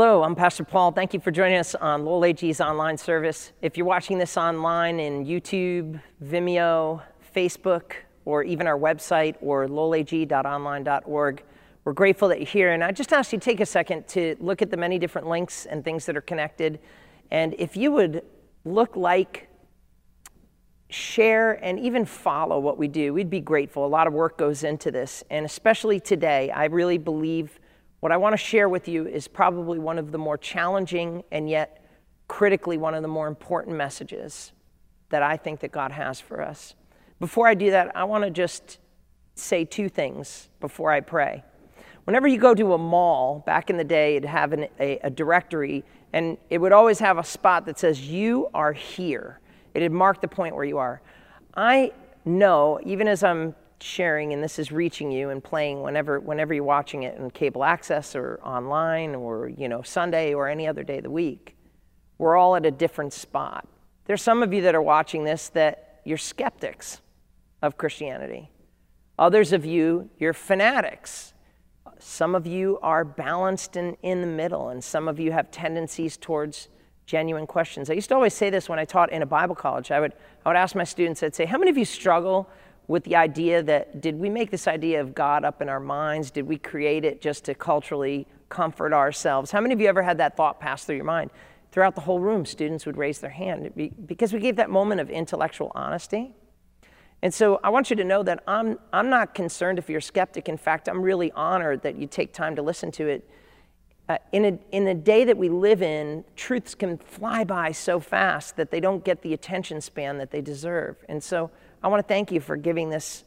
Hello, I'm Pastor Paul. Thank you for joining us on Lowell AG's online service. If you're watching this online in YouTube, Vimeo, Facebook, or even our website or lowelag.online.org, we're grateful that you're here. And I just ask you to take a second to look at the many different links and things that are connected. And if you would look like, share, and even follow what we do, we'd be grateful. A lot of work goes into this. And especially today, I really believe what I want to share with you is probably one of the more challenging and yet critically one of the more important messages that I think that God has for us. Before I do that, I want to just say two things before I pray. Whenever you go to a mall, back in the day, it'd have an, a, a directory, and it would always have a spot that says, You are here. It'd mark the point where you are. I know, even as I'm sharing and this is reaching you and playing whenever whenever you're watching it in cable access or online or you know Sunday or any other day of the week we're all at a different spot. There's some of you that are watching this that you're skeptics of Christianity. Others of you you're fanatics. Some of you are balanced and in the middle and some of you have tendencies towards genuine questions. I used to always say this when i taught in a bible college. I would i would ask my students i'd say how many of you struggle with the idea that did we make this idea of God up in our minds? Did we create it just to culturally comfort ourselves? How many of you ever had that thought pass through your mind? Throughout the whole room, students would raise their hand because we gave that moment of intellectual honesty. And so I want you to know that I'm, I'm not concerned if you're a skeptic. In fact, I'm really honored that you take time to listen to it. Uh, in, a, in a day that we live in, truths can fly by so fast that they don't get the attention span that they deserve. And so I want to thank you for giving this,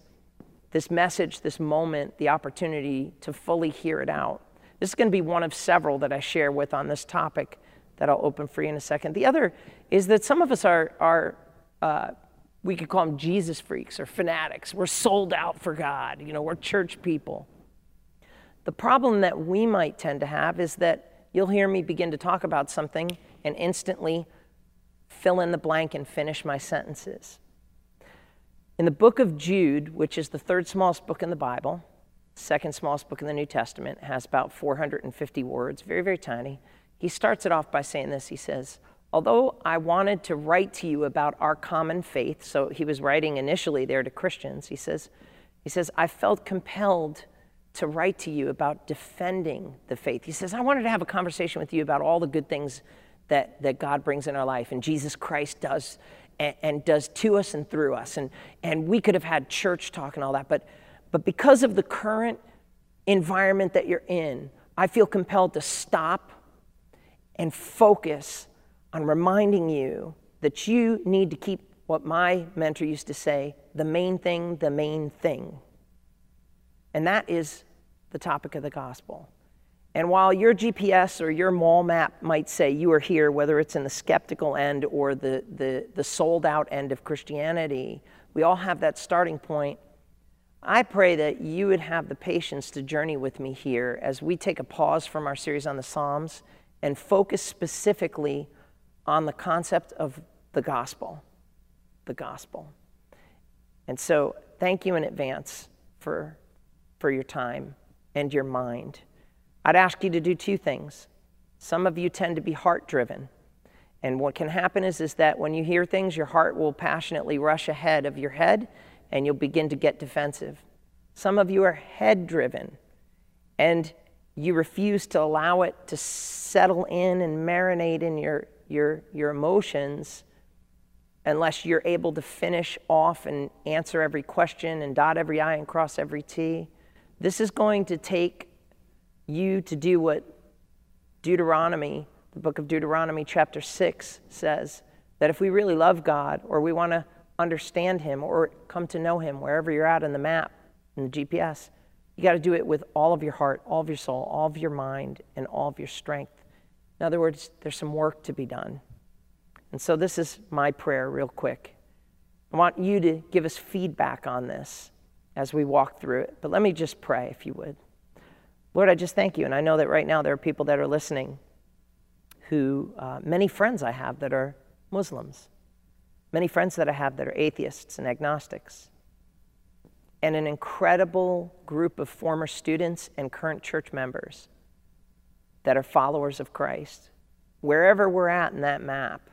this message, this moment, the opportunity to fully hear it out. This is going to be one of several that I share with on this topic that I'll open for you in a second. The other is that some of us are, are uh, we could call them Jesus freaks or fanatics. We're sold out for God. You know, we're church people. The problem that we might tend to have is that you'll hear me begin to talk about something and instantly fill in the blank and finish my sentences. In the book of Jude, which is the third smallest book in the Bible, second smallest book in the New Testament, has about 450 words, very, very tiny. He starts it off by saying this He says, Although I wanted to write to you about our common faith, so he was writing initially there to Christians, he says, he says, I felt compelled to write to you about defending the faith. He says, I wanted to have a conversation with you about all the good things that, that God brings in our life and Jesus Christ does and, and does to us and through us. And, and we could have had church talk and all that, but, but because of the current environment that you're in, I feel compelled to stop and focus on reminding you that you need to keep what my mentor used to say the main thing, the main thing. And that is the topic of the gospel. And while your GPS or your mall map might say you are here, whether it's in the skeptical end or the, the, the sold out end of Christianity, we all have that starting point. I pray that you would have the patience to journey with me here as we take a pause from our series on the Psalms and focus specifically on the concept of the gospel. The gospel. And so, thank you in advance for, for your time and your mind. I'd ask you to do two things. Some of you tend to be heart driven. And what can happen is, is that when you hear things, your heart will passionately rush ahead of your head and you'll begin to get defensive. Some of you are head driven and you refuse to allow it to settle in and marinate in your, your, your emotions unless you're able to finish off and answer every question and dot every I and cross every T. This is going to take you to do what Deuteronomy, the book of Deuteronomy, chapter 6, says that if we really love God or we want to understand Him or come to know Him wherever you're at in the map, in the GPS, you got to do it with all of your heart, all of your soul, all of your mind, and all of your strength. In other words, there's some work to be done. And so, this is my prayer, real quick. I want you to give us feedback on this as we walk through it. But let me just pray, if you would. Lord, I just thank you. And I know that right now there are people that are listening who, uh, many friends I have that are Muslims, many friends that I have that are atheists and agnostics, and an incredible group of former students and current church members that are followers of Christ, wherever we're at in that map,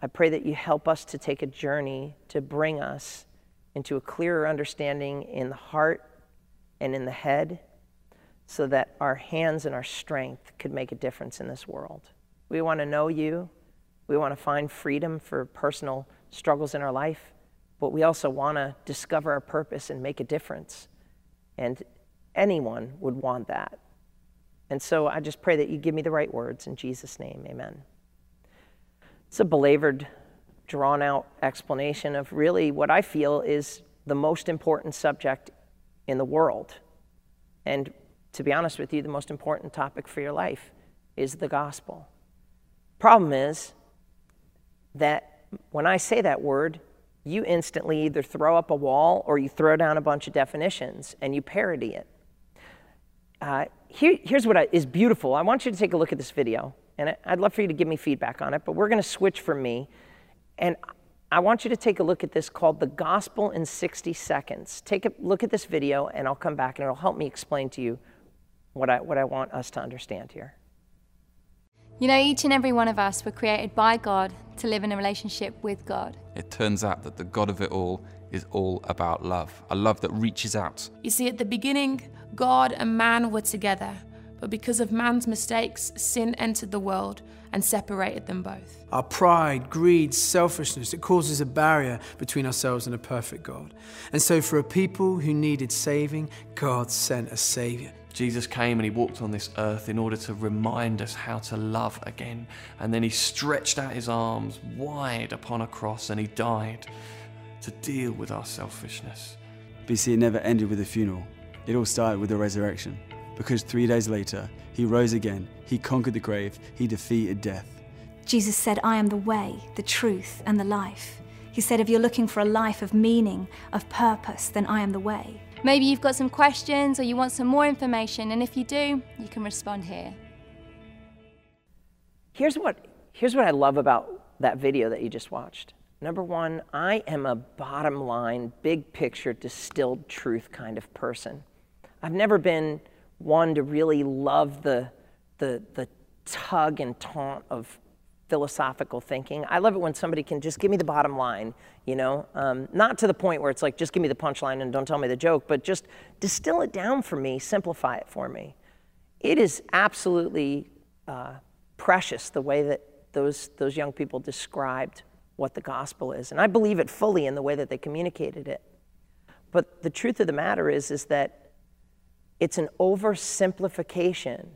I pray that you help us to take a journey to bring us into a clearer understanding in the heart and in the head so that our hands and our strength could make a difference in this world. We want to know you. We want to find freedom for personal struggles in our life, but we also want to discover our purpose and make a difference. And anyone would want that. And so I just pray that you give me the right words in Jesus' name. Amen. It's a belabored, drawn out explanation of really what I feel is the most important subject in the world. And to be honest with you, the most important topic for your life is the gospel. Problem is that when I say that word, you instantly either throw up a wall or you throw down a bunch of definitions and you parody it. Uh, here, here's what I, is beautiful. I want you to take a look at this video, and I'd love for you to give me feedback on it, but we're going to switch from me. And I want you to take a look at this called The Gospel in 60 Seconds. Take a look at this video, and I'll come back and it'll help me explain to you what I, what I want us to understand here. You know, each and every one of us were created by God to live in a relationship with God. It turns out that the God of it all is all about love, a love that reaches out. You see, at the beginning, God and man were together, but because of man's mistakes, sin entered the world and separated them both. Our pride, greed, selfishness, it causes a barrier between ourselves and a perfect God. And so, for a people who needed saving, God sent a Savior. Jesus came and he walked on this earth in order to remind us how to love again. And then he stretched out his arms wide upon a cross and he died to deal with our selfishness. But you see, it never ended with a funeral. It all started with the resurrection. Because three days later, he rose again, he conquered the grave, he defeated death. Jesus said, I am the way, the truth, and the life. He said, if you're looking for a life of meaning, of purpose, then I am the way. Maybe you've got some questions or you want some more information, and if you do, you can respond here. Here's what, here's what I love about that video that you just watched. Number one, I am a bottom line, big picture, distilled truth kind of person. I've never been one to really love the, the, the tug and taunt of philosophical thinking. I love it when somebody can just give me the bottom line, you know, um, not to the point where it's like, just give me the punchline and don't tell me the joke, but just distill it down for me, simplify it for me. It is absolutely uh, precious the way that those, those young people described what the gospel is. And I believe it fully in the way that they communicated it. But the truth of the matter is, is that it's an oversimplification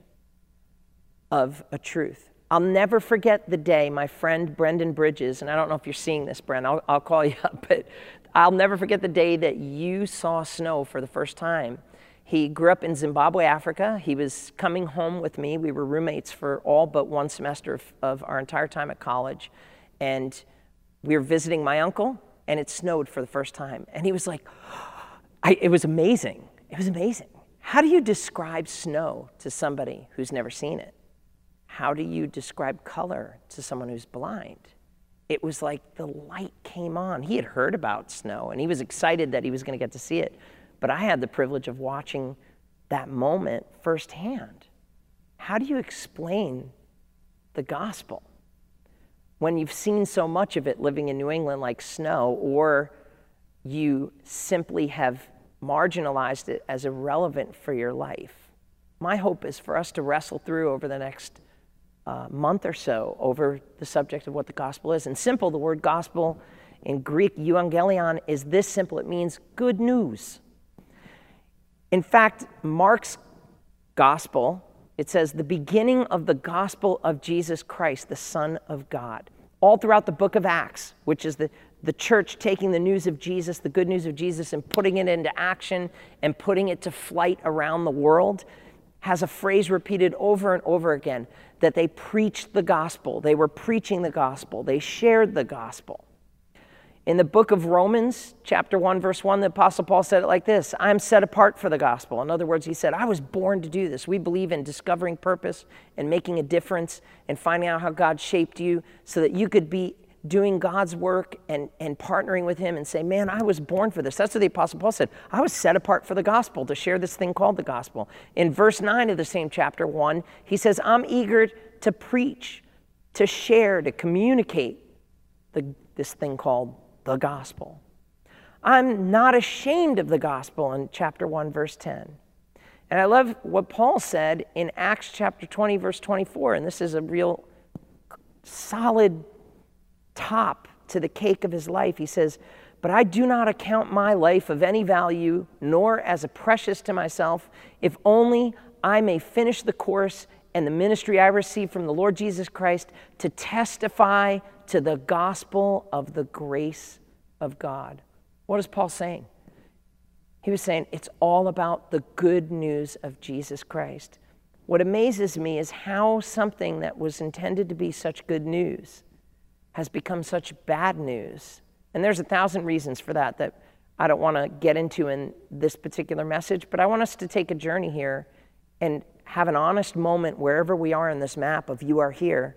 of a truth. I'll never forget the day my friend Brendan Bridges, and I don't know if you're seeing this, Bren, I'll, I'll call you up, but I'll never forget the day that you saw snow for the first time. He grew up in Zimbabwe, Africa. He was coming home with me. We were roommates for all but one semester of, of our entire time at college. And we were visiting my uncle, and it snowed for the first time. And he was like, I, it was amazing. It was amazing. How do you describe snow to somebody who's never seen it? How do you describe color to someone who's blind? It was like the light came on. He had heard about snow and he was excited that he was going to get to see it. But I had the privilege of watching that moment firsthand. How do you explain the gospel when you've seen so much of it living in New England like snow, or you simply have marginalized it as irrelevant for your life? My hope is for us to wrestle through over the next uh, month or so over the subject of what the gospel is. And simple, the word gospel in Greek, euangelion, is this simple it means good news. In fact, Mark's gospel, it says, the beginning of the gospel of Jesus Christ, the Son of God. All throughout the book of Acts, which is the, the church taking the news of Jesus, the good news of Jesus, and putting it into action and putting it to flight around the world, has a phrase repeated over and over again that they preached the gospel. They were preaching the gospel. They shared the gospel. In the book of Romans, chapter 1, verse 1, the Apostle Paul said it like this I'm set apart for the gospel. In other words, he said, I was born to do this. We believe in discovering purpose and making a difference and finding out how God shaped you so that you could be doing God's work and, and partnering with Him and say, Man, I was born for this. That's what the Apostle Paul said. I was set apart for the gospel to share this thing called the gospel. In verse 9 of the same chapter 1, he says, I'm eager to preach, to share, to communicate the, this thing called the gospel. I'm not ashamed of the gospel in chapter 1, verse 10. And I love what Paul said in Acts chapter 20, verse 24, and this is a real solid top to the cake of his life. He says, But I do not account my life of any value, nor as a precious to myself, if only I may finish the course and the ministry I received from the Lord Jesus Christ to testify to the gospel of the grace of God. What is Paul saying? He was saying it's all about the good news of Jesus Christ. What amazes me is how something that was intended to be such good news has become such bad news. And there's a thousand reasons for that that I don't want to get into in this particular message, but I want us to take a journey here and have an honest moment wherever we are in this map of you are here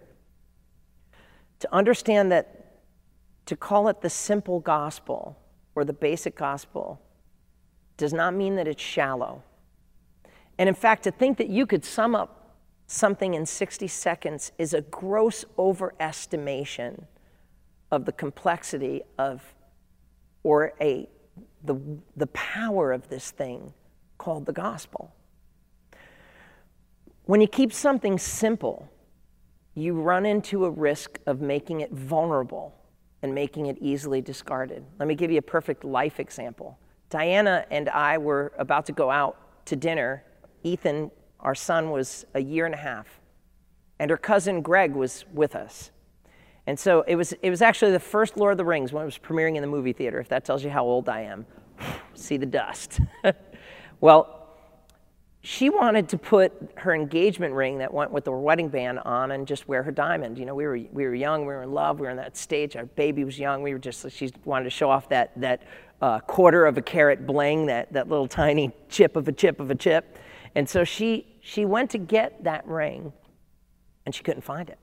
to understand that to call it the simple gospel or the basic gospel does not mean that it's shallow. And in fact, to think that you could sum up something in 60 seconds is a gross overestimation of the complexity of or a the, the power of this thing called the gospel. When you keep something simple, you run into a risk of making it vulnerable and making it easily discarded. Let me give you a perfect life example. Diana and I were about to go out to dinner. Ethan our son was a year and a half, and her cousin Greg was with us. And so it was, it was actually the first Lord of the Rings when it was premiering in the movie theater, if that tells you how old I am. See the dust. well, she wanted to put her engagement ring that went with the wedding band on and just wear her diamond. You know, we were, we were young, we were in love, we were in that stage. Our baby was young. We were just, she wanted to show off that, that uh, quarter of a carat bling, that, that little tiny chip of a chip of a chip. And so she, she went to get that ring and she couldn't find it.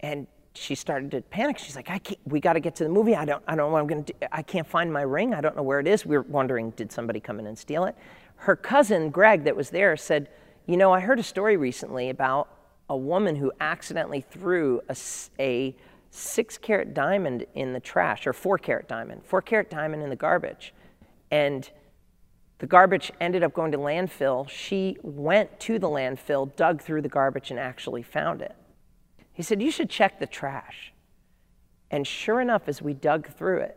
And she started to panic. She's like, I can't, we got to get to the movie. I don't, I don't know what I'm going to do. I can't find my ring. I don't know where it is. We were wondering, did somebody come in and steal it? Her cousin, Greg, that was there, said, You know, I heard a story recently about a woman who accidentally threw a, a six carat diamond in the trash, or four carat diamond, four carat diamond in the garbage. And the garbage ended up going to landfill. She went to the landfill, dug through the garbage, and actually found it. He said, You should check the trash. And sure enough, as we dug through it,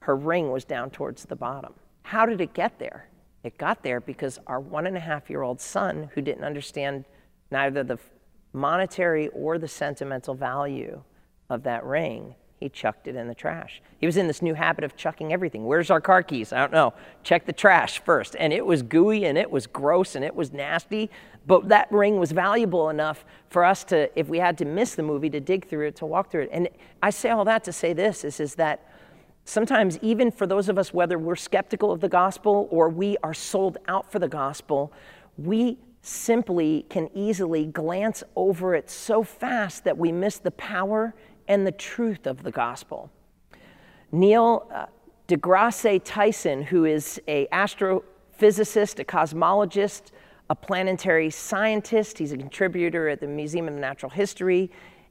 her ring was down towards the bottom. How did it get there? It got there because our one and a half year old son, who didn't understand neither the monetary or the sentimental value of that ring, he chucked it in the trash. He was in this new habit of chucking everything. Where's our car keys? I don't know. Check the trash first. And it was gooey and it was gross and it was nasty, but that ring was valuable enough for us to, if we had to miss the movie, to dig through it, to walk through it. And I say all that to say this is, is that sometimes, even for those of us, whether we're skeptical of the gospel or we are sold out for the gospel, we simply can easily glance over it so fast that we miss the power and the truth of the gospel. Neil uh, deGrasse Tyson, who is a astrophysicist, a cosmologist, a planetary scientist, he's a contributor at the Museum of Natural History,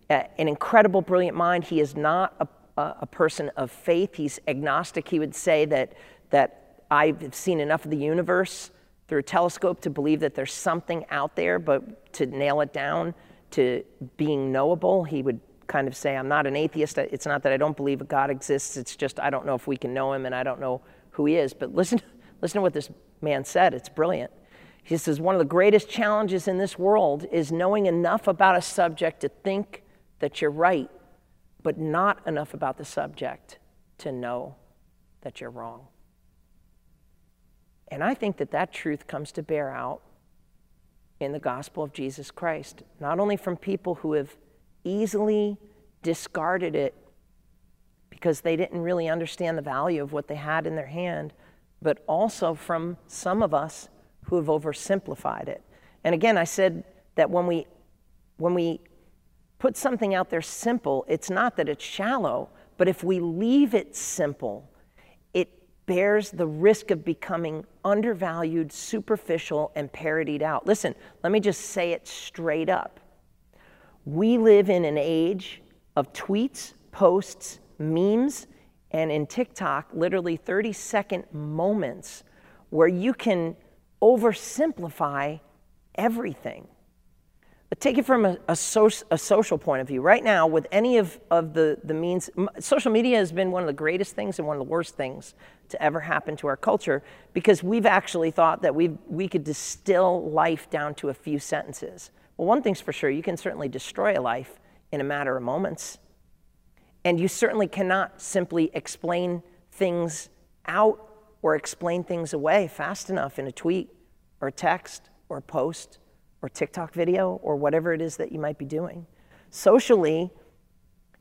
an incredible, brilliant mind. He is not a, a person of faith. He's agnostic. He would say that, that I've seen enough of the universe through a telescope to believe that there's something out there, but to nail it down to being knowable, he would kind of say, I'm not an atheist. It's not that I don't believe God exists. It's just I don't know if we can know him and I don't know who he is. But listen, listen to what this man said. It's brilliant. He says, One of the greatest challenges in this world is knowing enough about a subject to think that you're right, but not enough about the subject to know that you're wrong. And I think that that truth comes to bear out in the gospel of Jesus Christ, not only from people who have easily discarded it because they didn't really understand the value of what they had in their hand, but also from some of us who have oversimplified it. And again, I said that when we, when we put something out there simple, it's not that it's shallow, but if we leave it simple, it bears the risk of becoming undervalued, superficial, and parodied out. Listen, let me just say it straight up. We live in an age of tweets, posts, memes, and in TikTok, literally 30 second moments where you can oversimplify everything. But take it from a, a, so, a, social point of view. Right now, with any of, of the, the means, social media has been one of the greatest things and one of the worst things to ever happen to our culture because we've actually thought that we we could distill life down to a few sentences. Well, one thing's for sure you can certainly destroy a life in a matter of moments. And you certainly cannot simply explain things out or explain things away fast enough in a tweet or text or post or TikTok video or whatever it is that you might be doing. Socially,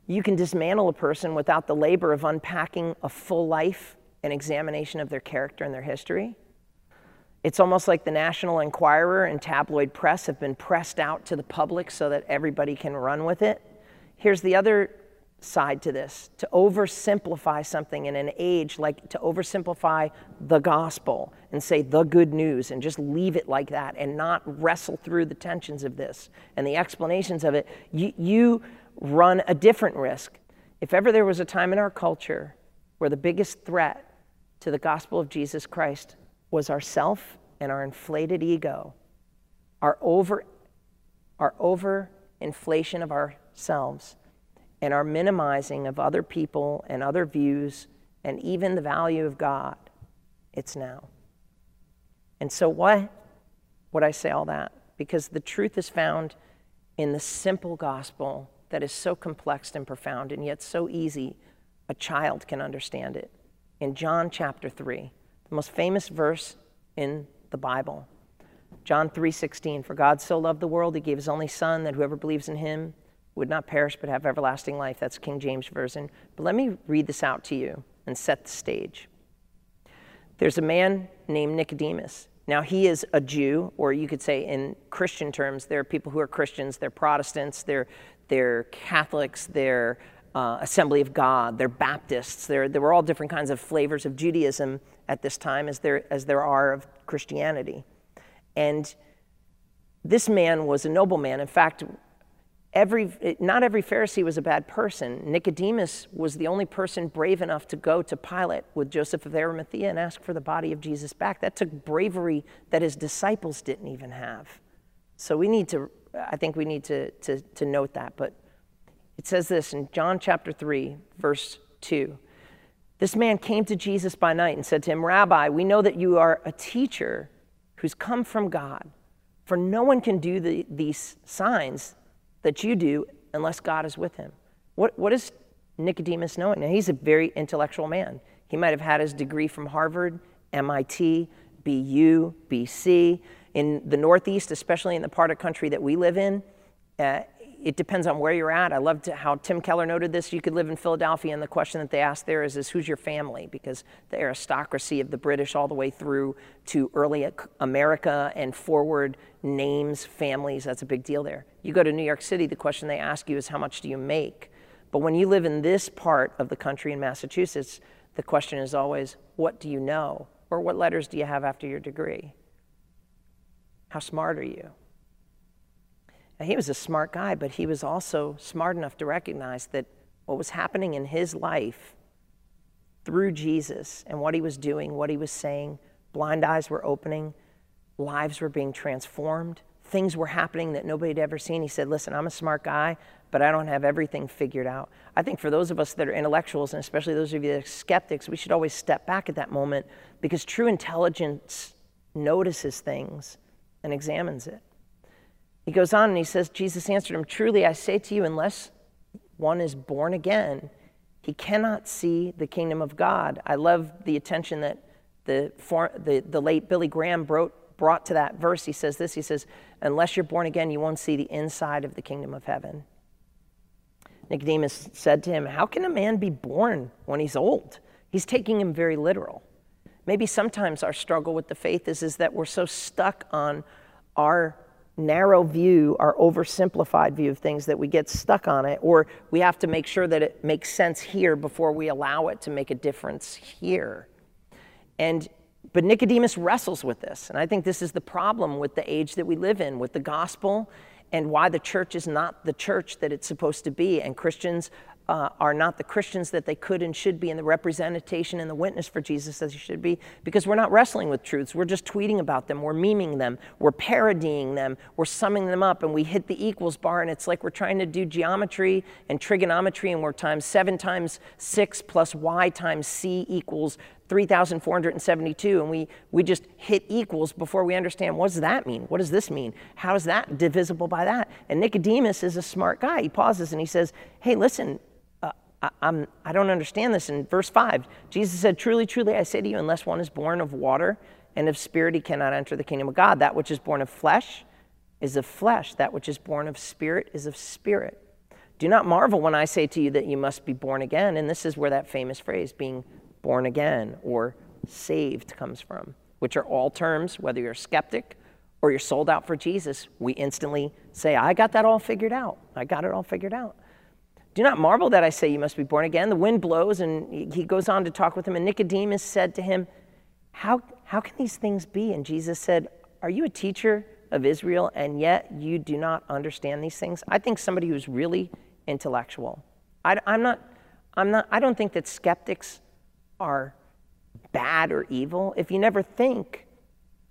you can dismantle a person without the labor of unpacking a full life and examination of their character and their history. It's almost like the National Enquirer and tabloid press have been pressed out to the public so that everybody can run with it. Here's the other side to this to oversimplify something in an age like to oversimplify the gospel and say the good news and just leave it like that and not wrestle through the tensions of this and the explanations of it, you, you run a different risk. If ever there was a time in our culture where the biggest threat to the gospel of Jesus Christ was ourself and our inflated ego, our over, our over inflation of ourselves and our minimizing of other people and other views and even the value of God, it's now. And so, why would I say all that? Because the truth is found in the simple gospel that is so complex and profound and yet so easy a child can understand it. In John chapter 3, the most famous verse in the Bible. John 3:16 For God so loved the world he gave his only son that whoever believes in him would not perish but have everlasting life. That's King James Version. But let me read this out to you and set the stage. There's a man named Nicodemus. Now, he is a Jew, or you could say in Christian terms, there are people who are Christians, they're Protestants, they're, they're Catholics, they're uh, Assembly of God, they're Baptists. They're, there were all different kinds of flavors of Judaism at this time, as there, as there are of Christianity. And this man was a nobleman. In fact, every, not every Pharisee was a bad person. Nicodemus was the only person brave enough to go to Pilate with Joseph of Arimathea and ask for the body of Jesus back. That took bravery that his disciples didn't even have. So we need to, I think we need to, to, to note that. But it says this in John chapter 3, verse 2. This man came to Jesus by night and said to him, Rabbi, we know that you are a teacher who's come from God, for no one can do the, these signs that you do unless God is with him. What, what is Nicodemus knowing? Now, he's a very intellectual man. He might have had his degree from Harvard, MIT, BU, BC. In the Northeast, especially in the part of country that we live in, uh, it depends on where you're at. I loved how Tim Keller noted this. You could live in Philadelphia, and the question that they ask there is, is who's your family? Because the aristocracy of the British, all the way through to early America and forward, names families. That's a big deal there. You go to New York City, the question they ask you is, how much do you make? But when you live in this part of the country in Massachusetts, the question is always, what do you know? Or what letters do you have after your degree? How smart are you? He was a smart guy, but he was also smart enough to recognize that what was happening in his life through Jesus and what he was doing, what he was saying, blind eyes were opening, lives were being transformed, things were happening that nobody had ever seen. He said, Listen, I'm a smart guy, but I don't have everything figured out. I think for those of us that are intellectuals, and especially those of you that are skeptics, we should always step back at that moment because true intelligence notices things and examines it. He goes on and he says, Jesus answered him, Truly I say to you, unless one is born again, he cannot see the kingdom of God. I love the attention that the, for, the, the late Billy Graham brought, brought to that verse. He says this He says, Unless you're born again, you won't see the inside of the kingdom of heaven. Nicodemus said to him, How can a man be born when he's old? He's taking him very literal. Maybe sometimes our struggle with the faith is, is that we're so stuck on our narrow view, our oversimplified view of things that we get stuck on it, or we have to make sure that it makes sense here before we allow it to make a difference here. And but Nicodemus wrestles with this, and I think this is the problem with the age that we live in, with the gospel, and why the church is not the church that it's supposed to be, and Christians uh, are not the Christians that they could and should be, and the representation and the witness for Jesus as they should be, because we're not wrestling with truths. We're just tweeting about them, we're memeing them, we're parodying them, we're summing them up, and we hit the equals bar, and it's like we're trying to do geometry and trigonometry, and we're times seven times six plus y times c equals 3,472, and we, we just hit equals before we understand what does that mean? What does this mean? How is that divisible by that? And Nicodemus is a smart guy. He pauses and he says, Hey, listen, I, I'm, I don't understand this. In verse 5, Jesus said, Truly, truly, I say to you, unless one is born of water and of spirit, he cannot enter the kingdom of God. That which is born of flesh is of flesh, that which is born of spirit is of spirit. Do not marvel when I say to you that you must be born again. And this is where that famous phrase, being born again, or saved comes from, which are all terms, whether you're a skeptic or you're sold out for Jesus, we instantly say, I got that all figured out. I got it all figured out. Do not marvel that I say you must be born again. The wind blows, and he goes on to talk with him. And Nicodemus said to him, How, how can these things be? And Jesus said, Are you a teacher of Israel, and yet you do not understand these things? I think somebody who's really intellectual. I, I'm not, I'm not, I don't think that skeptics are bad or evil. If you never think,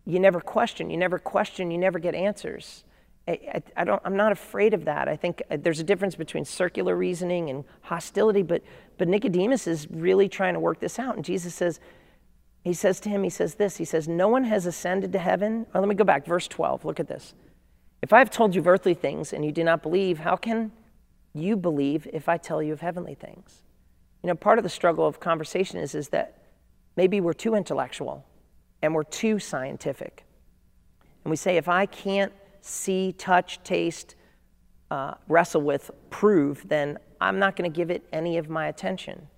you never question. You never question, you never get answers. I, I, don't, I'm not afraid of that. I think uh, there's a difference between circular reasoning and hostility, but, but Nicodemus is really trying to work this out. And Jesus says, he says to him, he says this, he says, No one has ascended to heaven. Let me go back, verse 12. Look at this. If I have told you of earthly things and you do not believe, how can you believe if I tell you of heavenly things? You know, part of the struggle of conversation is, is that maybe we're too intellectual and we're too scientific. And we say, if I can't see, touch, taste, uh, wrestle with, prove, then I'm not going to give it any of my attention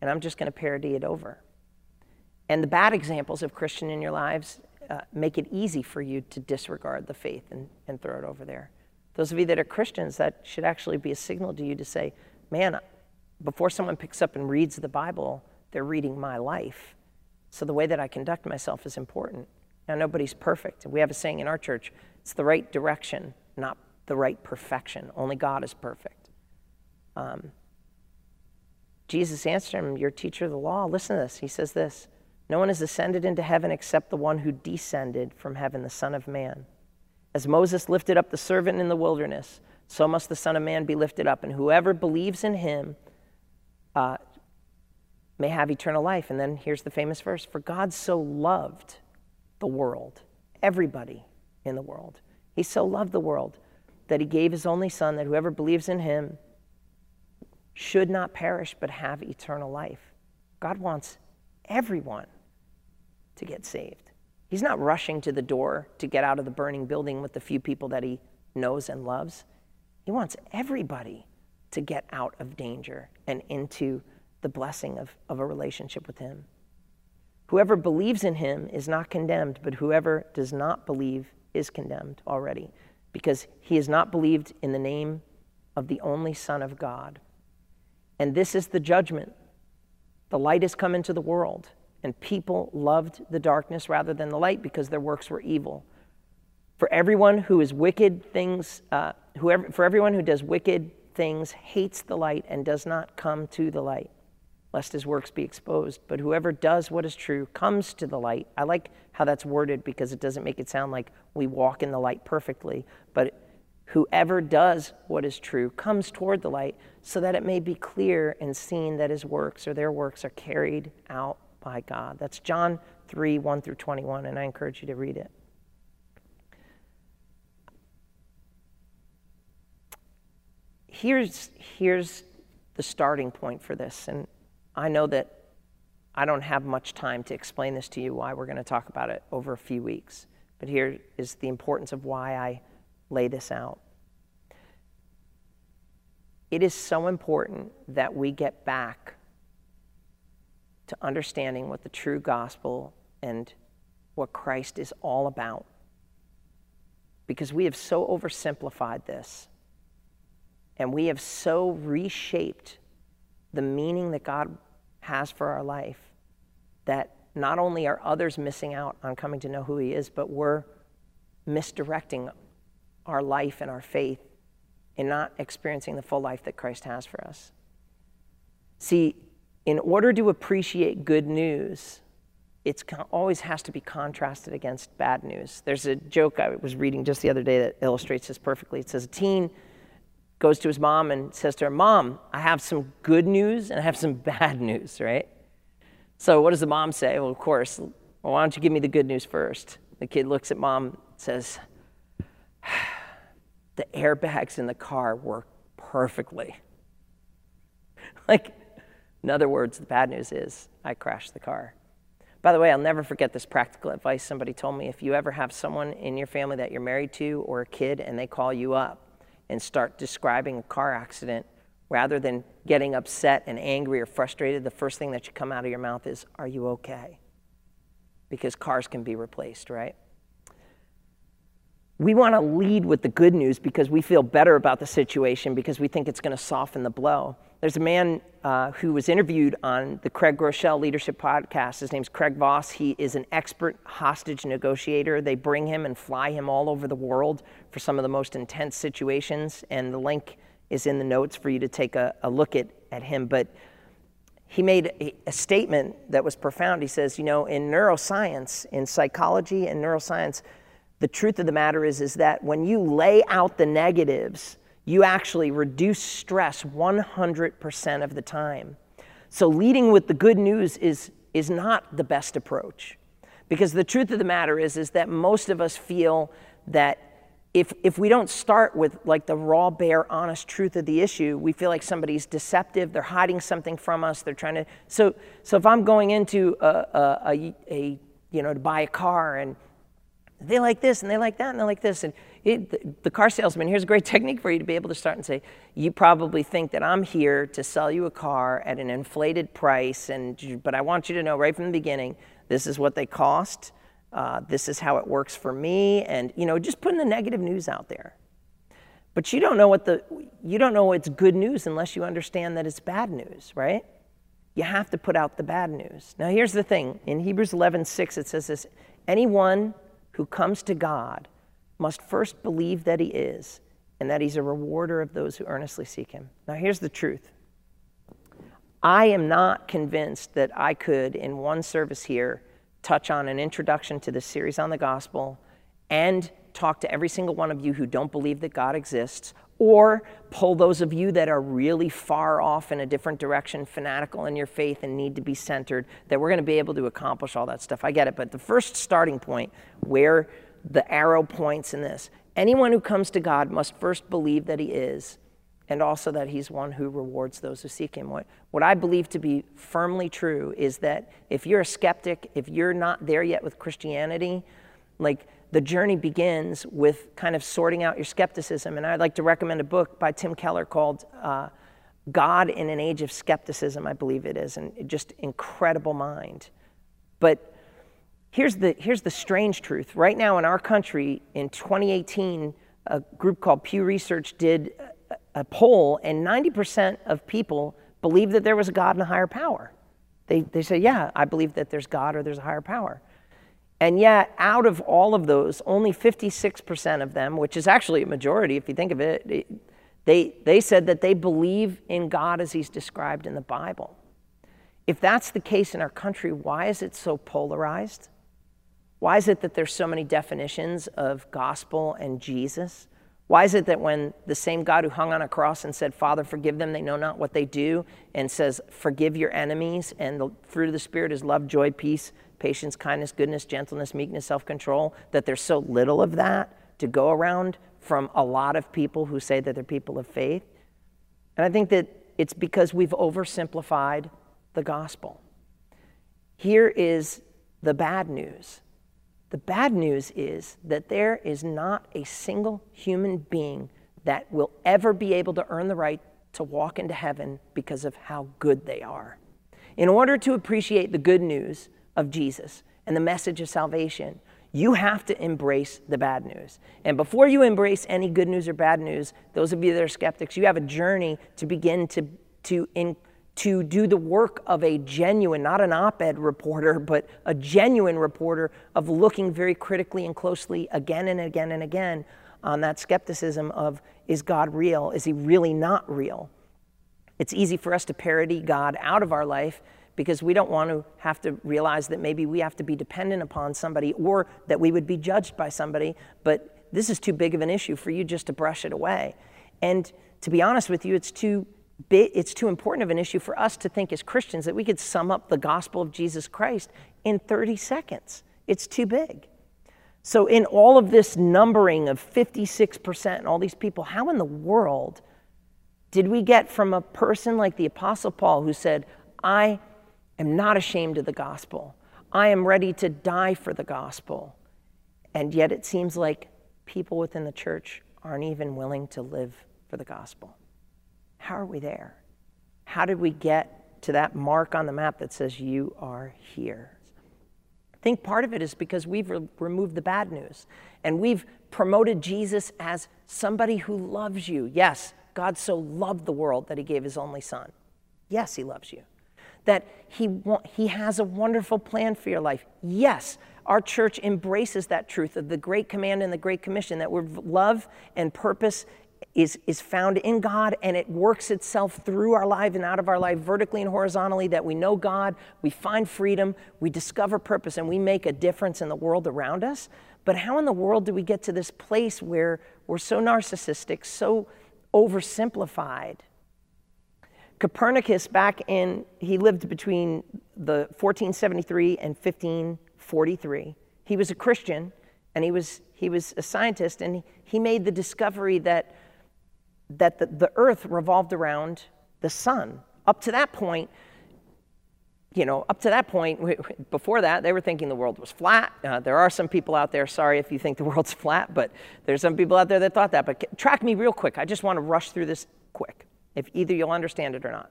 and I'm just going to parody it over. And the bad examples of Christian in your lives uh, make it easy for you to disregard the faith and, and throw it over there. Those of you that are Christians, that should actually be a signal to you to say, man, before someone picks up and reads the Bible, they're reading my life. So the way that I conduct myself is important. Now, nobody's perfect. We have a saying in our church it's the right direction, not the right perfection. Only God is perfect. Um, Jesus answered him, Your teacher of the law. Listen to this. He says this No one has ascended into heaven except the one who descended from heaven, the Son of Man. As Moses lifted up the servant in the wilderness, so must the Son of Man be lifted up. And whoever believes in him uh, may have eternal life. And then here's the famous verse For God so loved the world, everybody in the world. He so loved the world that he gave his only Son, that whoever believes in him should not perish but have eternal life. God wants everyone to get saved. He's not rushing to the door to get out of the burning building with the few people that he knows and loves. He wants everybody to get out of danger and into the blessing of, of a relationship with Him. Whoever believes in Him is not condemned, but whoever does not believe is condemned already, because he has not believed in the name of the only Son of God. And this is the judgment. The light has come into the world, and people loved the darkness rather than the light because their works were evil. For everyone who is wicked things, uh, whoever, for everyone who does wicked things hates the light and does not come to the light, lest his works be exposed. But whoever does what is true comes to the light. I like how that's worded because it doesn't make it sound like we walk in the light perfectly. But whoever does what is true comes toward the light so that it may be clear and seen that his works or their works are carried out by God. That's John 3 1 through 21, and I encourage you to read it. here's, here's the starting point for this. And I know that I don't have much time to explain this to you, why we're going to talk about it over a few weeks. But here is the importance of why I lay this out. It is so important that we get back to understanding what the true gospel and what Christ is all about because we have so oversimplified this and we have so reshaped the meaning that God has for our life that not only are others missing out on coming to know who He is, but we're misdirecting our life and our faith in not experiencing the full life that Christ has for us. See, in order to appreciate good news, it always has to be contrasted against bad news. There's a joke I was reading just the other day that illustrates this perfectly. It says a teen goes to his mom and says to her, Mom, I have some good news and I have some bad news, right? So what does the mom say? Well, of course, well, why don't you give me the good news first? The kid looks at mom says, The airbags in the car work perfectly. like, in other words, the bad news is I crashed the car. By the way, I'll never forget this practical advice somebody told me. If you ever have someone in your family that you're married to or a kid and they call you up and start describing a car accident, rather than getting upset and angry or frustrated, the first thing that should come out of your mouth is, Are you okay? Because cars can be replaced, right? We want to lead with the good news because we feel better about the situation because we think it's going to soften the blow. There's a man uh, who was interviewed on the Craig Groeschel Leadership Podcast. His name's Craig Voss. He is an expert hostage negotiator. They bring him and fly him all over the world for some of the most intense situations. And the link is in the notes for you to take a, a look at, at him. But he made a, a statement that was profound. He says, You know, in neuroscience, in psychology and neuroscience, the truth of the matter is, is that when you lay out the negatives, you actually reduce stress 100% of the time. So leading with the good news is, is not the best approach. Because the truth of the matter is, is that most of us feel that if, if we don't start with like the raw, bare, honest truth of the issue, we feel like somebody's deceptive, they're hiding something from us, they're trying to. So, so if I'm going into a, a, a, a you know, to buy a car and they like this and they like that and they like this. And it, the car salesman, here's a great technique for you to be able to start and say, You probably think that I'm here to sell you a car at an inflated price, and, but I want you to know right from the beginning this is what they cost, uh, this is how it works for me, and you know, just putting the negative news out there. But you don't know what the you don't know it's good news unless you understand that it's bad news, right? You have to put out the bad news. Now here's the thing. In Hebrews 11:6 it says this, anyone who comes to God must first believe that he is and that he's a rewarder of those who earnestly seek him. Now, here's the truth I am not convinced that I could, in one service here, touch on an introduction to this series on the gospel and talk to every single one of you who don't believe that God exists, or pull those of you that are really far off in a different direction, fanatical in your faith, and need to be centered, that we're going to be able to accomplish all that stuff. I get it. But the first starting point where the arrow points in this anyone who comes to God must first believe that he is, and also that he's one who rewards those who seek him. What, what I believe to be firmly true is that if you're a skeptic, if you're not there yet with Christianity, like the journey begins with kind of sorting out your skepticism. And I'd like to recommend a book by Tim Keller called uh, God in an Age of Skepticism, I believe it is, and just incredible mind. But here's the, here's the strange truth. Right now in our country, in 2018, a group called Pew Research did a, a poll, and 90% of people believe that there was a God and a higher power. They, they say, yeah, I believe that there's God or there's a higher power. And yet, out of all of those, only 56% of them, which is actually a majority if you think of it, they, they said that they believe in God as he's described in the Bible. If that's the case in our country, why is it so polarized? Why is it that there's so many definitions of gospel and Jesus? Why is it that when the same God who hung on a cross and said, Father, forgive them, they know not what they do, and says, Forgive your enemies, and the fruit of the Spirit is love, joy, peace, patience, kindness, goodness, gentleness, meekness, self control, that there's so little of that to go around from a lot of people who say that they're people of faith. And I think that it's because we've oversimplified the gospel. Here is the bad news. The bad news is that there is not a single human being that will ever be able to earn the right to walk into heaven because of how good they are. In order to appreciate the good news, of Jesus and the message of salvation, you have to embrace the bad news. And before you embrace any good news or bad news, those of you that are skeptics, you have a journey to begin to, to, in, to do the work of a genuine, not an op ed reporter, but a genuine reporter of looking very critically and closely again and again and again on that skepticism of is God real? Is he really not real? It's easy for us to parody God out of our life because we don't want to have to realize that maybe we have to be dependent upon somebody or that we would be judged by somebody. But this is too big of an issue for you just to brush it away. And to be honest with you, it's too it's too important of an issue for us to think as Christians that we could sum up the gospel of Jesus Christ in 30 seconds. It's too big. So, in all of this numbering of 56% and all these people, how in the world did we get from a person like the Apostle Paul who said, I am not ashamed of the gospel. I am ready to die for the gospel. And yet it seems like people within the church aren't even willing to live for the gospel. How are we there? How did we get to that mark on the map that says, You are here? I think part of it is because we've re- removed the bad news and we've promoted Jesus as somebody who loves you. Yes, God so loved the world that he gave his only son. Yes, he loves you that he, wa- he has a wonderful plan for your life. Yes, our church embraces that truth of the Great Command and the Great Commission that we're love and purpose is, is found in God and it works itself through our life and out of our life, vertically and horizontally, that we know God, we find freedom, we discover purpose, and we make a difference in the world around us. But how in the world do we get to this place where we're so narcissistic, so oversimplified? Copernicus, back in, he lived between the 1473 and 1543. He was a Christian and he was, he was a scientist, and he made the discovery that, that the, the earth revolved around the sun. Up to that point, you know, up to that point, before that, they were thinking the world was flat. Uh, there are some people out there, sorry if you think the world's flat, but there's some people out there that thought that. But track me real quick. I just want to rush through this quick if either you'll understand it or not.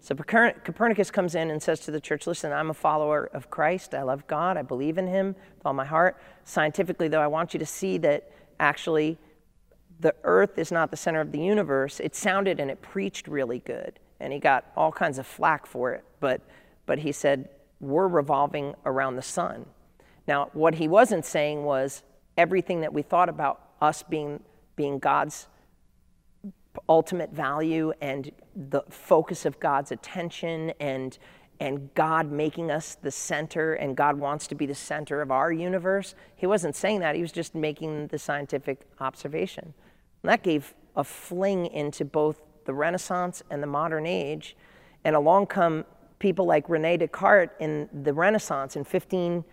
So Copernicus comes in and says to the church, Listen, I'm a follower of Christ. I love God. I believe in him with all my heart. Scientifically, though, I want you to see that actually the earth is not the center of the universe. It sounded and it preached really good. And he got all kinds of flack for it. But, but he said, We're revolving around the sun. Now, what he wasn't saying was everything that we thought about us being, being God's ultimate value and the focus of God's attention and and God making us the center and God wants to be the center of our universe. He wasn't saying that, he was just making the scientific observation. And that gave a fling into both the Renaissance and the modern age. And along come people like Rene Descartes in the Renaissance in 15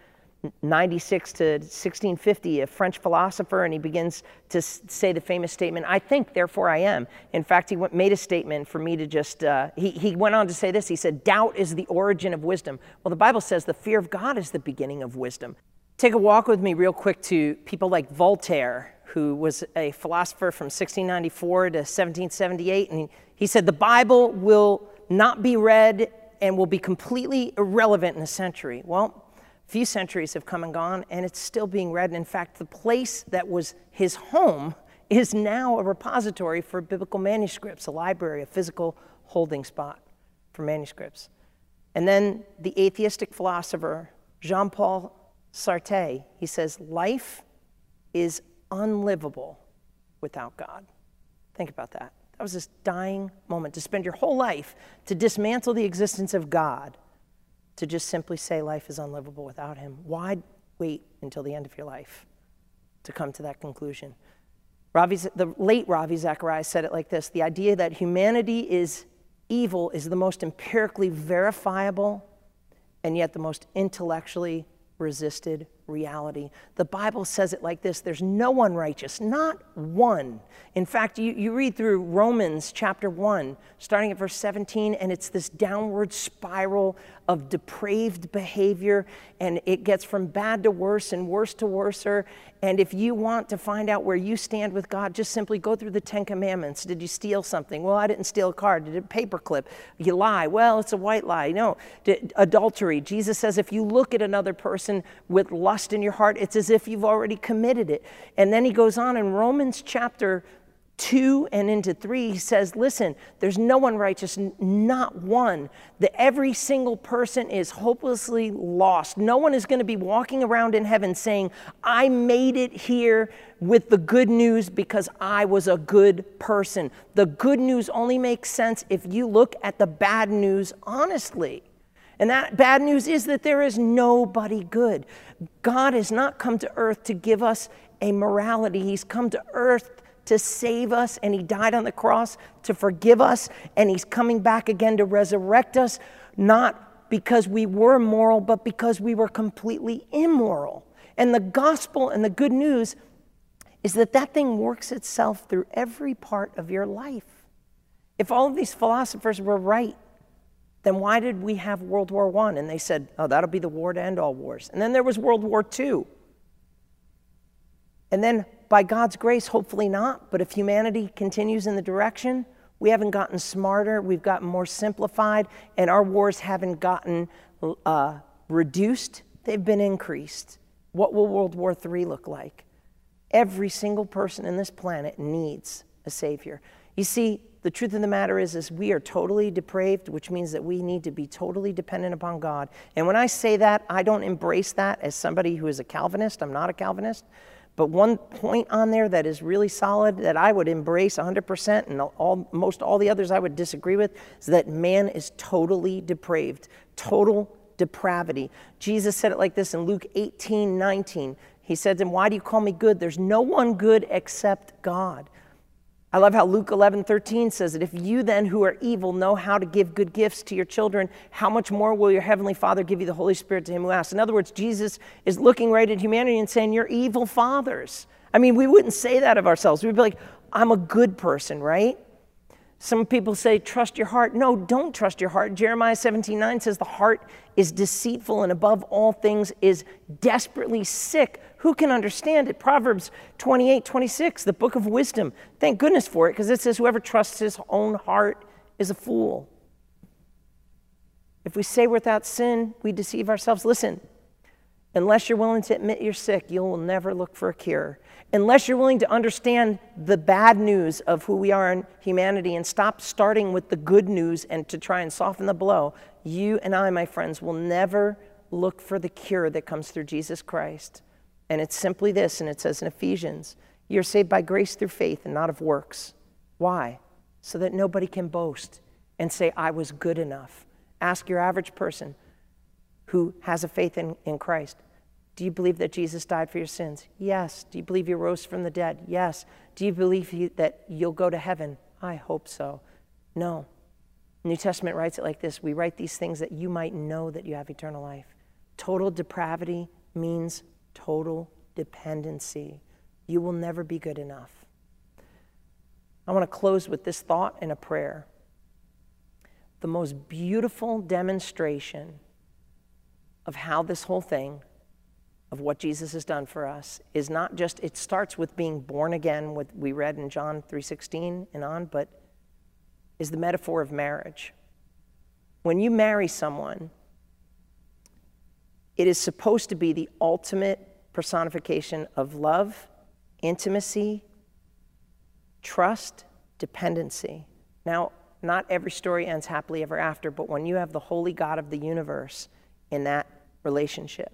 96 to 1650, a French philosopher, and he begins to say the famous statement, I think, therefore I am. In fact, he went, made a statement for me to just, uh, he, he went on to say this. He said, Doubt is the origin of wisdom. Well, the Bible says the fear of God is the beginning of wisdom. Take a walk with me, real quick, to people like Voltaire, who was a philosopher from 1694 to 1778. And he, he said, The Bible will not be read and will be completely irrelevant in a century. Well, few centuries have come and gone, and it's still being read. And in fact, the place that was his home is now a repository for biblical manuscripts, a library, a physical holding spot for manuscripts. And then the atheistic philosopher, Jean Paul Sartre, he says, Life is unlivable without God. Think about that. That was this dying moment to spend your whole life to dismantle the existence of God to just simply say life is unlivable without him? Why wait until the end of your life to come to that conclusion? Ravi, the late Ravi Zacharias said it like this The idea that humanity is evil is the most empirically verifiable and yet the most intellectually resisted reality. The Bible says it like this there's no one righteous, not one. In fact, you, you read through Romans chapter 1, starting at verse 17, and it's this downward spiral of depraved behavior, and it gets from bad to worse and worse to worser. And if you want to find out where you stand with God, just simply go through the Ten Commandments. Did you steal something? Well, I didn't steal a car. Did it paperclip? You lie. Well, it's a white lie. No. Did, adultery. Jesus says if you look at another person with lust in your heart, it's as if you've already committed it. And then he goes on in Romans chapter 2 and into 3, he says, Listen, there's no one righteous, not one. That every single person is hopelessly lost. No one is going to be walking around in heaven saying, I made it here with the good news because I was a good person. The good news only makes sense if you look at the bad news honestly. And that bad news is that there is nobody good. God has not come to earth to give us a morality, He's come to earth to save us, and He died on the cross to forgive us, and He's coming back again to resurrect us, not because we were moral, but because we were completely immoral. And the gospel and the good news is that that thing works itself through every part of your life. If all of these philosophers were right, then why did we have World War I? And they said, oh, that'll be the war to end all wars. And then there was World War II. And then by God's grace, hopefully not, but if humanity continues in the direction, we haven't gotten smarter, we've gotten more simplified, and our wars haven't gotten uh, reduced, they've been increased. What will World War III look like? Every single person in this planet needs a Savior. You see, the truth of the matter is, is we are totally depraved, which means that we need to be totally dependent upon God. And when I say that, I don't embrace that as somebody who is a Calvinist. I'm not a Calvinist. But one point on there that is really solid that I would embrace 100% and all, most all the others I would disagree with is that man is totally depraved, total depravity. Jesus said it like this in Luke 18 19. He said to him, Why do you call me good? There's no one good except God. I love how Luke 11, 13 says that if you then who are evil know how to give good gifts to your children, how much more will your heavenly Father give you the Holy Spirit to him who asks? In other words, Jesus is looking right at humanity and saying, You're evil fathers. I mean, we wouldn't say that of ourselves. We'd be like, I'm a good person, right? Some people say, trust your heart. No, don't trust your heart. Jeremiah 17 9 says, The heart is deceitful and above all things is desperately sick. Who can understand it? Proverbs 28 26, the book of wisdom. Thank goodness for it, because it says, Whoever trusts his own heart is a fool. If we say without sin, we deceive ourselves. Listen, unless you're willing to admit you're sick, you'll never look for a cure unless you're willing to understand the bad news of who we are in humanity and stop starting with the good news and to try and soften the blow, you and I, my friends, will never look for the cure that comes through Jesus Christ. And it's simply this, and it says in Ephesians, you're saved by grace through faith and not of works. Why? So that nobody can boast and say, I was good enough. Ask your average person who has a faith in, in Christ do you believe that Jesus died for your sins? Yes. Do you believe he rose from the dead? Yes. Do you believe he, that you'll go to heaven? I hope so. No. New Testament writes it like this We write these things that you might know that you have eternal life. Total depravity means total dependency. You will never be good enough. I want to close with this thought and a prayer. The most beautiful demonstration of how this whole thing of what Jesus has done for us is not just it starts with being born again what we read in John 3:16 and on but is the metaphor of marriage. When you marry someone it is supposed to be the ultimate personification of love, intimacy, trust, dependency. Now, not every story ends happily ever after, but when you have the holy God of the universe in that relationship,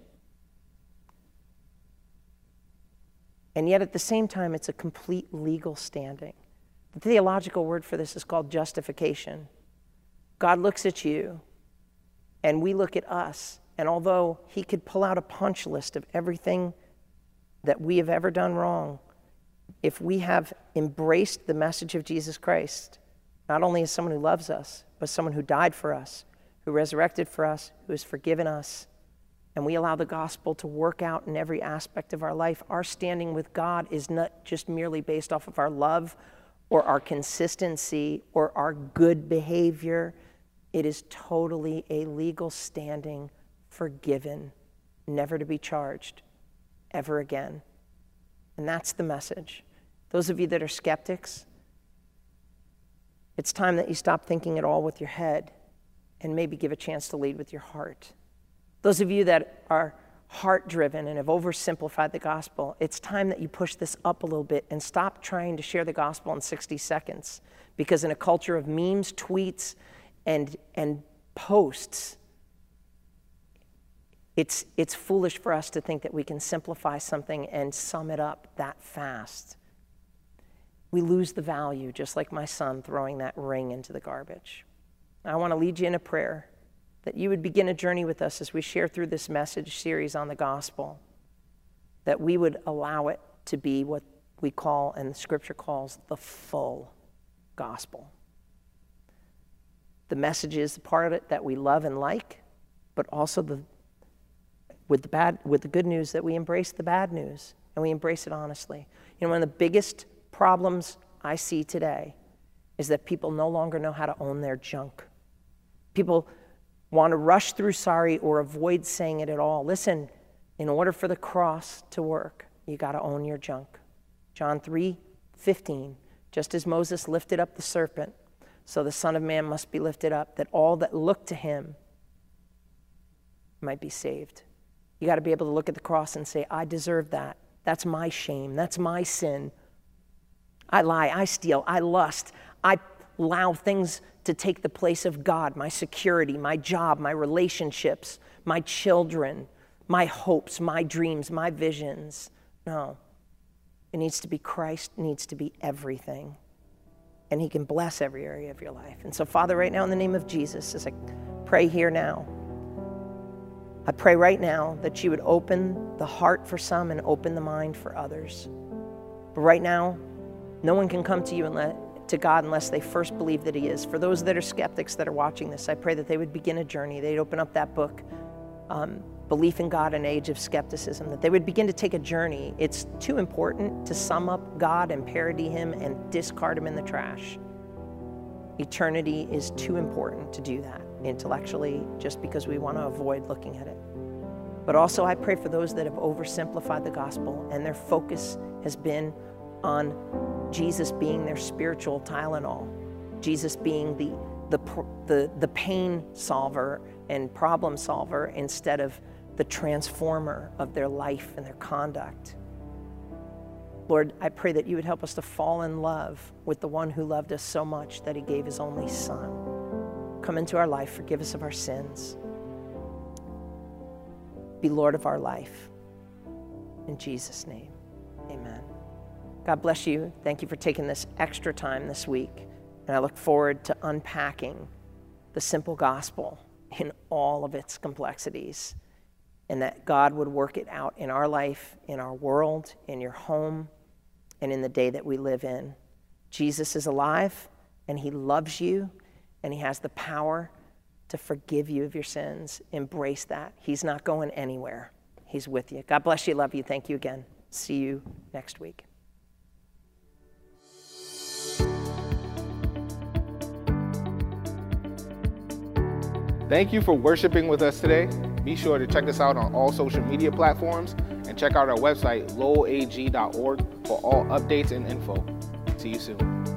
And yet, at the same time, it's a complete legal standing. The theological word for this is called justification. God looks at you, and we look at us. And although He could pull out a punch list of everything that we have ever done wrong, if we have embraced the message of Jesus Christ, not only as someone who loves us, but someone who died for us, who resurrected for us, who has forgiven us, and we allow the gospel to work out in every aspect of our life, our standing with God is not just merely based off of our love or our consistency or our good behavior. It is totally a legal standing, forgiven, never to be charged ever again. And that's the message. Those of you that are skeptics, it's time that you stop thinking at all with your head and maybe give a chance to lead with your heart. Those of you that are heart driven and have oversimplified the gospel, it's time that you push this up a little bit and stop trying to share the gospel in 60 seconds. Because in a culture of memes, tweets, and, and posts, it's, it's foolish for us to think that we can simplify something and sum it up that fast. We lose the value, just like my son throwing that ring into the garbage. I want to lead you in a prayer that you would begin a journey with us as we share through this message series on the gospel, that we would allow it to be what we call, and the scripture calls, the full gospel. The message is the part of it that we love and like, but also the, with, the bad, with the good news that we embrace the bad news and we embrace it honestly. You know, one of the biggest problems I see today is that people no longer know how to own their junk. People want to rush through sorry or avoid saying it at all. Listen, in order for the cross to work, you got to own your junk. John 3 15. Just as Moses lifted up the serpent, so the Son of Man must be lifted up, that all that look to him might be saved. You got to be able to look at the cross and say, I deserve that. That's my shame. That's my sin. I lie. I steal. I lust. I allow things to take the place of God, my security, my job, my relationships, my children, my hopes, my dreams, my visions. No. It needs to be Christ, needs to be everything. And He can bless every area of your life. And so, Father, right now, in the name of Jesus, as I pray here now, I pray right now that you would open the heart for some and open the mind for others. But right now, no one can come to you and let to God unless they first believe that He is. For those that are skeptics that are watching this, I pray that they would begin a journey. They'd open up that book, um, Belief in God, an Age of Skepticism, that they would begin to take a journey. It's too important to sum up God and parody Him and discard Him in the trash. Eternity is too important to do that intellectually just because we want to avoid looking at it. But also, I pray for those that have oversimplified the gospel and their focus has been on Jesus being their spiritual Tylenol, Jesus being the, the, the, the pain solver and problem solver instead of the transformer of their life and their conduct. Lord, I pray that you would help us to fall in love with the one who loved us so much that he gave his only son. Come into our life, forgive us of our sins. Be Lord of our life. In Jesus' name, amen. God bless you. Thank you for taking this extra time this week. And I look forward to unpacking the simple gospel in all of its complexities. And that God would work it out in our life, in our world, in your home, and in the day that we live in. Jesus is alive, and He loves you, and He has the power to forgive you of your sins. Embrace that. He's not going anywhere, He's with you. God bless you. Love you. Thank you again. See you next week. Thank you for worshiping with us today. Be sure to check us out on all social media platforms and check out our website, lowag.org, for all updates and info. See you soon.